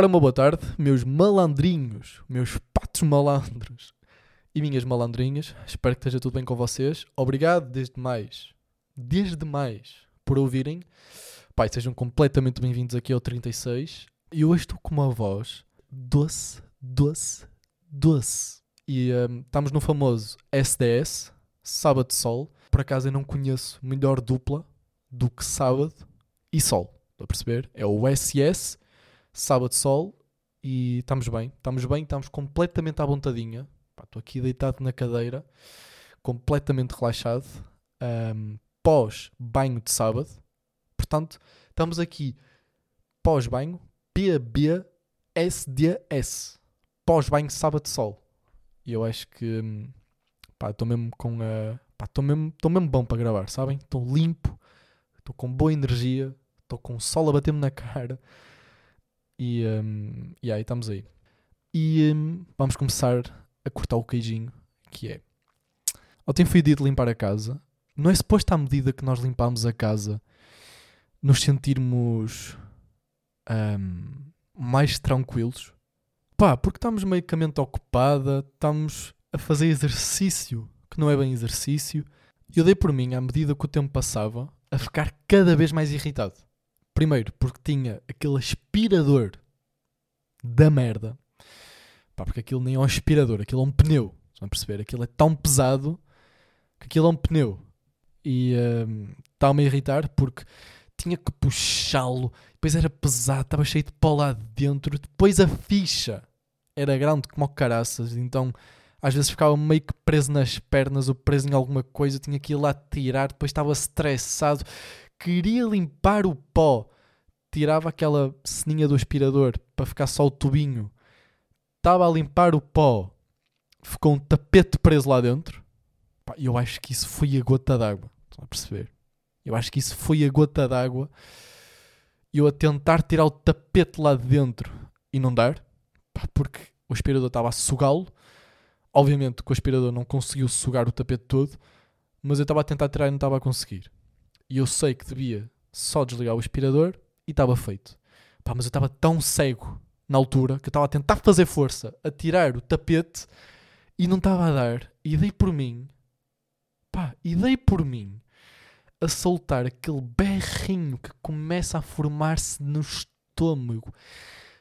Ora, uma boa tarde, meus malandrinhos, meus patos malandros e minhas malandrinhas. Espero que esteja tudo bem com vocês. Obrigado desde mais, desde mais, por ouvirem. Pai, sejam completamente bem-vindos aqui ao 36. E hoje estou com uma voz doce, doce, doce. E hum, estamos no famoso SDS, Sábado Sol. Por acaso eu não conheço melhor dupla do que Sábado e Sol. Estou a perceber? É o SS, Sábado Sol. E estamos bem, estamos bem, estamos completamente à vontadinha. Estou aqui deitado na cadeira, completamente relaxado, hum, pós banho de sábado. Portanto, estamos aqui pós banho, PBSDS, pós banho sábado de sol. E eu acho que hum, estou mesmo com a. Estou mesmo, estou mesmo bom para gravar, sabem? Estou limpo, estou com boa energia, estou com o sol a bater-me na cara. E, hum, e aí estamos aí. E hum, vamos começar a cortar o queijinho, que é. Ontem fui o dia de limpar a casa. Não é suposto à medida que nós limpamos a casa nos sentirmos ahm, mais tranquilos? Pá, porque estamos meio que a mente ocupada, estamos a fazer exercício, que não é bem exercício. E eu dei por mim, à medida que o tempo passava, a ficar cada vez mais irritado. Primeiro, porque tinha aquele aspirador da merda. Pá, porque aquilo nem é um aspirador, aquilo é um pneu. Estão a perceber? Aquilo é tão pesado que aquilo é um pneu. E hum, estava-me a irritar porque tinha que puxá-lo, depois era pesado, estava cheio de pó lá dentro, depois a ficha era grande como caraças, então às vezes ficava meio que preso nas pernas ou preso em alguma coisa, tinha que ir lá tirar, depois estava estressado, queria limpar o pó, tirava aquela ceninha do aspirador para ficar só o tubinho, estava a limpar o pó, ficou um tapete preso lá dentro. Eu acho que isso foi a gota d'água, estão a perceber? Eu acho que isso foi a gota d'água. Eu a tentar tirar o tapete lá de dentro e não dar, porque o aspirador estava a sugá-lo. Obviamente que o aspirador não conseguiu sugar o tapete todo, mas eu estava a tentar tirar e não estava a conseguir. E eu sei que devia só desligar o aspirador e estava feito. Pá, mas eu estava tão cego na altura que eu estava a tentar fazer força a tirar o tapete e não estava a dar. E dei por mim, pá, e dei por mim a soltar aquele berrinho que começa a formar-se no estômago,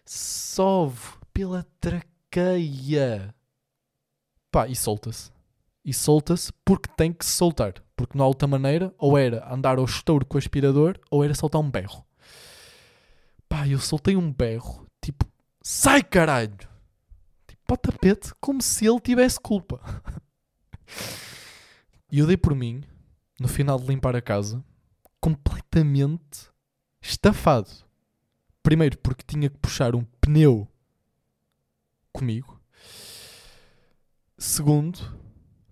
sobe pela traqueia, pá, e solta-se. E solta-se porque tem que soltar. Porque não há outra maneira, ou era andar ao estouro com o aspirador, ou era soltar um berro. Pá, eu soltei um berro, tipo, sai caralho! Tipo, para o tapete, como se ele tivesse culpa. E eu dei por mim, no final de limpar a casa, completamente estafado. Primeiro porque tinha que puxar um pneu comigo. Segundo,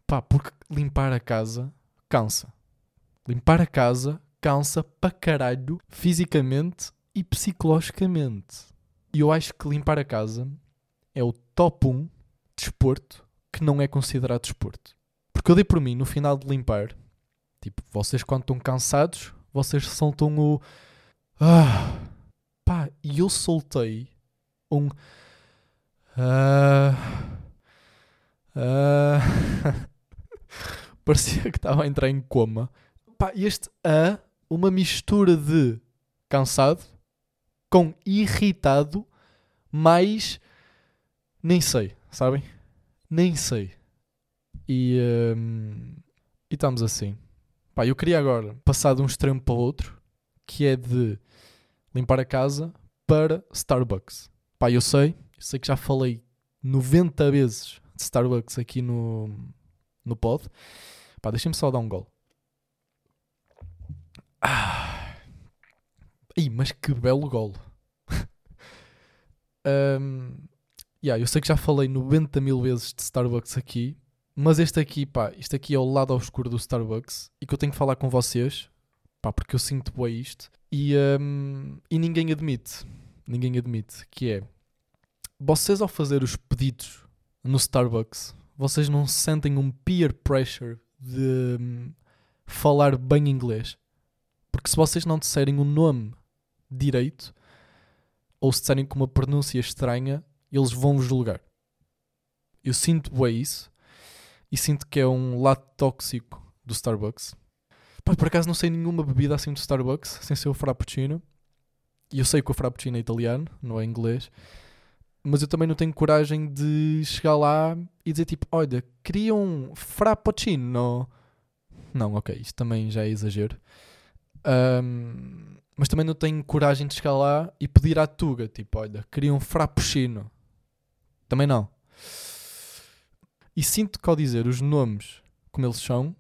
pá, porque limpar a casa cansa. Limpar a casa cansa para caralho fisicamente e psicologicamente. E eu acho que limpar a casa é o top 1 desporto que não é considerado desporto. Porque eu dei por mim no final de limpar, tipo, vocês quando estão cansados, vocês soltam o. Ah, pá, e eu soltei um. Ah, ah, parecia que estava a entrar em coma. Pá, este A, uma mistura de cansado com irritado, mais. Nem sei, sabem? Nem sei. E, hum, e estamos assim. Pá, eu queria agora passar de um extremo para o outro, que é de limpar a casa para Starbucks. Pá, eu sei, sei que já falei 90 vezes de Starbucks aqui no, no pod. Pá, deixem-me só dar um gol. Ah. Ih, mas que belo gol. um, yeah, eu sei que já falei 90 mil vezes de Starbucks aqui, mas este aqui, pá, isto aqui é o lado obscuro do Starbucks e que eu tenho que falar com vocês, pá, porque eu sinto boa isto e, hum, e ninguém admite, ninguém admite, que é vocês ao fazer os pedidos no Starbucks, vocês não sentem um peer pressure de hum, falar bem inglês? Porque se vocês não disserem o nome direito, ou se disserem com uma pronúncia estranha, eles vão julgar. Eu sinto bem isso e sinto que é um lado tóxico do Starbucks. Pá, por acaso não sei nenhuma bebida assim do Starbucks, sem ser o Frappuccino. E eu sei que o Frappuccino é italiano, não é inglês. Mas eu também não tenho coragem de chegar lá e dizer tipo, olha, queria um Frappuccino. Não, ok, isto também já é exagero. Um, mas também não tenho coragem de chegar lá e pedir à Tuga, tipo, olha, queria um Frappuccino. Também não. E sinto que ao dizer os nomes como eles são,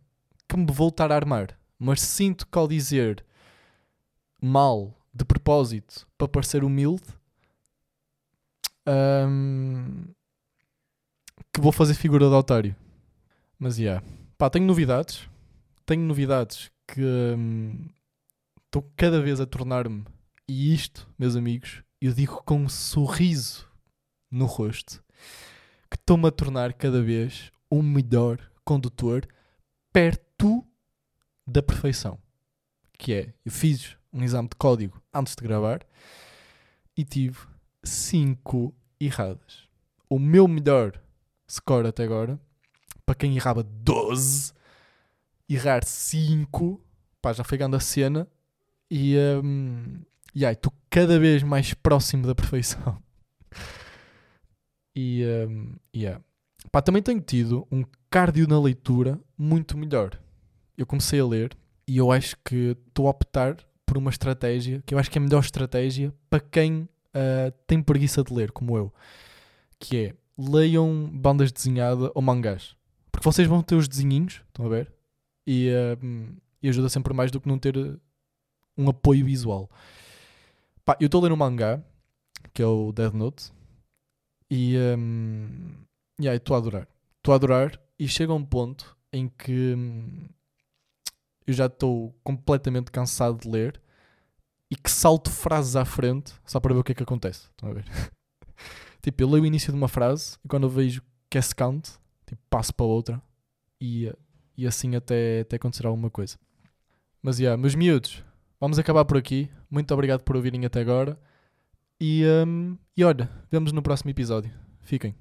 que me voltar a armar. Mas sinto que ao dizer mal, de propósito, para parecer humilde, hum, que vou fazer figura de otário. Mas, yeah. Pá, tenho novidades. Tenho novidades que estou hum, cada vez a tornar-me. E isto, meus amigos, eu digo com um sorriso no rosto, que estou-me a tornar cada vez um melhor condutor perto da perfeição. Que é, eu fiz um exame de código antes de gravar e tive 5 erradas. O meu melhor score até agora, para quem errava 12, errar 5, pá, já foi grande a cena e um, estou cada vez mais próximo da perfeição. e um, yeah. Pá, também tenho tido um cardio na leitura muito melhor. Eu comecei a ler e eu acho que estou a optar por uma estratégia que eu acho que é a melhor estratégia para quem uh, tem preguiça de ler, como eu. Que é, leiam bandas desenhadas ou mangás. Porque vocês vão ter os desenhinhos, estão a ver? E, uh, e ajuda sempre mais do que não ter um apoio visual. Pá, eu estou a ler um mangá, que é o Death Note, e um, yeah, estou a adorar. Estou a adorar e chega um ponto em que hum, eu já estou completamente cansado de ler e que salto frases à frente só para ver o que é que acontece. Estão a ver? tipo, eu leio o início de uma frase e quando eu vejo que é secante, tipo, passo para outra e, e assim até, até acontecer alguma coisa. Mas, yeah, meus miúdos, vamos acabar por aqui. Muito obrigado por ouvirem até agora. E, um, e olha, vemos no próximo episódio. Fiquem.